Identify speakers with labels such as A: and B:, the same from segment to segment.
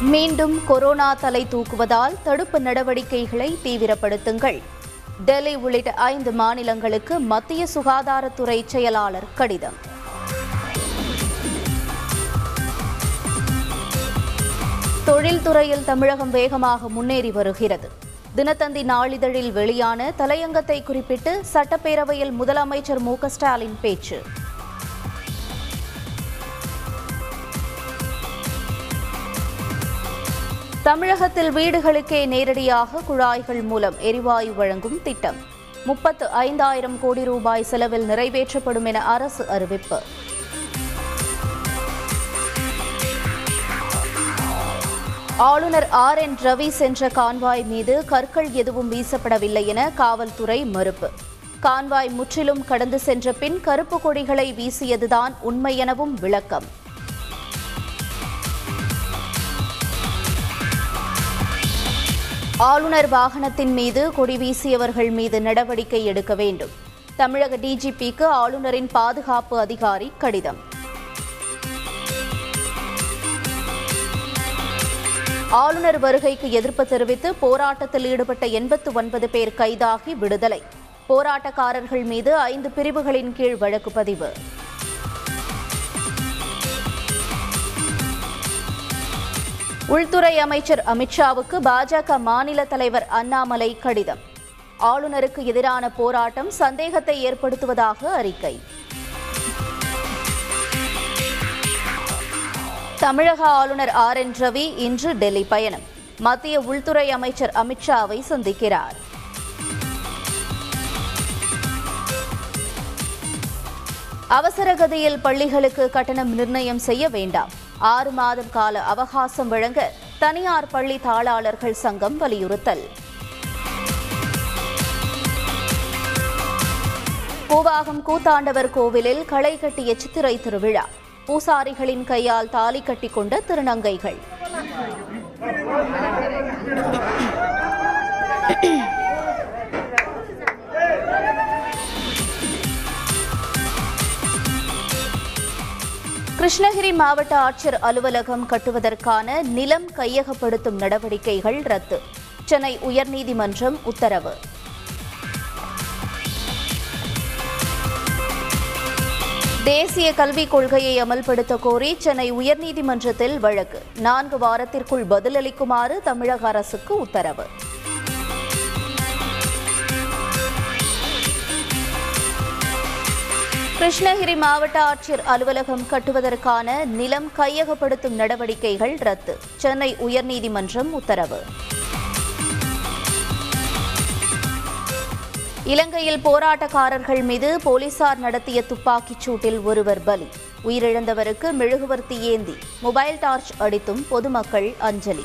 A: மீண்டும் கொரோனா தலை தூக்குவதால் தடுப்பு நடவடிக்கைகளை தீவிரப்படுத்துங்கள். டெல்லி உள்ளிட்ட ஐந்து மாநிலங்களுக்கு மத்திய சுகாதாரத்துறை செயலாளர் கடிதம். தொழில்துறையில் தமிழகம் வேகமாக முன்னேறி வருகிறது. தினத்தந்தி நாளிதழில் வெளியான தலையங்கத்தை குறிப்பிட்டு சட்டப்பேரவையில் முதலமைச்சர் மு ஸ்டாலின் பேச்சு. தமிழகத்தில் வீடுகளுக்கே நேரடியாக குழாய்கள் மூலம் எரிவாயு வழங்கும் திட்டம். முப்பத்து ஐந்தாயிரம் கோடி ரூபாய் செலவில் நிறைவேற்றப்படும் என அரசு அறிவிப்பு. ஆளுநர் ஆர் என் ரவி சென்ற கான்வாய் மீது கற்கள் எதுவும் வீசப்படவில்லை என காவல்துறை மறுப்பு. கான்வாய் முற்றிலும் கடந்து சென்ற பின் கருப்பு கொடிகளை வீசியதுதான் உண்மை எனவும் விளக்கம். ஆளுநர் வாகனத்தின் மீது கொடி வீசியவர்கள் மீது நடவடிக்கை எடுக்க வேண்டும். தமிழக டிஜிபிக்கு ஆளுநரின் பாதுகாப்பு அதிகாரி கடிதம். ஆளுநர் வருகைக்கு எதிர்ப்பு தெரிவித்து போராட்டத்தில் ஈடுபட்ட எண்பத்து ஒன்பது பேர் கைதாகி விடுதலை. போராட்டக்காரர்கள் மீது ஐந்து பிரிவுகளின் கீழ் வழக்கு பதிவு. உள்துறை அமைச்சர் அமித்ஷாவுக்கு பாஜக மாநில தலைவர் அண்ணாமலை கடிதம். ஆளுநருக்கு எதிரான போராட்டம் சந்தேகத்தை ஏற்படுத்துவதாக அறிக்கை. தமிழக ஆளுநர் ஆர். என். ரவி இன்று டெல்லி பயணம். மத்திய உள்துறை அமைச்சர் அமித்ஷாவை சந்திக்கிறார். அவசரகதியில் பள்ளிகளுக்கு கட்டணம் நிர்ணயம் செய்ய வேண்டாம். ஆறு மாதம் கால அவகாசம் வழங்க தனியார் பள்ளி தாளாளர்கள் சங்கம் வலியுறுத்தல். பூவாகம் கூத்தாண்டவர் கோவிலில் களை கட்டிய சித்திரை திருவிழா. பூசாரிகளின் கையால் தாலி கட்டிக்கொண்ட திருநங்கைகள். கிருஷ்ணகிரி மாவட்ட ஆட்சியர் அலுவலகம் கட்டுவதற்கான நிலம் கையகப்படுத்தும் நடவடிக்கைகள் ரத்து. சென்னை உயர்நீதிமன்றம் உத்தரவு. தேசிய கல்விக் கொள்கையை அமல்படுத்த கோரி சென்னை உயர்நீதிமன்றத்தில் வழக்கு. நான்கு வாரத்திற்குள் பதிலளிக்குமாறு தமிழக அரசுக்கு உத்தரவு. கிருஷ்ணகிரி மாவட்ட ஆட்சியர் அலுவலகம் கட்டுவதற்கான நிலம் கையகப்படுத்தும் நடவடிக்கைகள் ரத்து. சென்னை உயர்நீதிமன்றம் உத்தரவு. இலங்கையில் போராட்டக்காரர்கள் மீது போலீசார் நடத்திய துப்பாக்கிச் சூட்டில் ஒருவர் பலி. உயிரிழந்தவருக்கு மெழுகுவர்த்தி ஏந்தி மொபைல் டார்ச் அடித்தும் பொதுமக்கள் அஞ்சலி.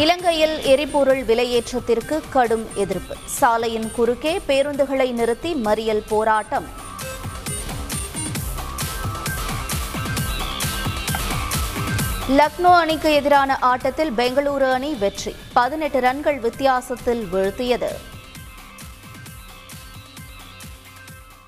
A: இலங்கையில் எரிபொருள் விலையேற்றத்திற்கு கடும் எதிர்ப்பு. சாலையின் குறுக்கே பேருந்துகளை நிறுத்தி மறியல் போராட்டம். லக்னோ அணிக்கு எதிரான ஆட்டத்தில் பெங்களூரு அணி வெற்றி. பதினெட்டு ரன்கள் வித்தியாசத்தில் வீழ்த்தியது.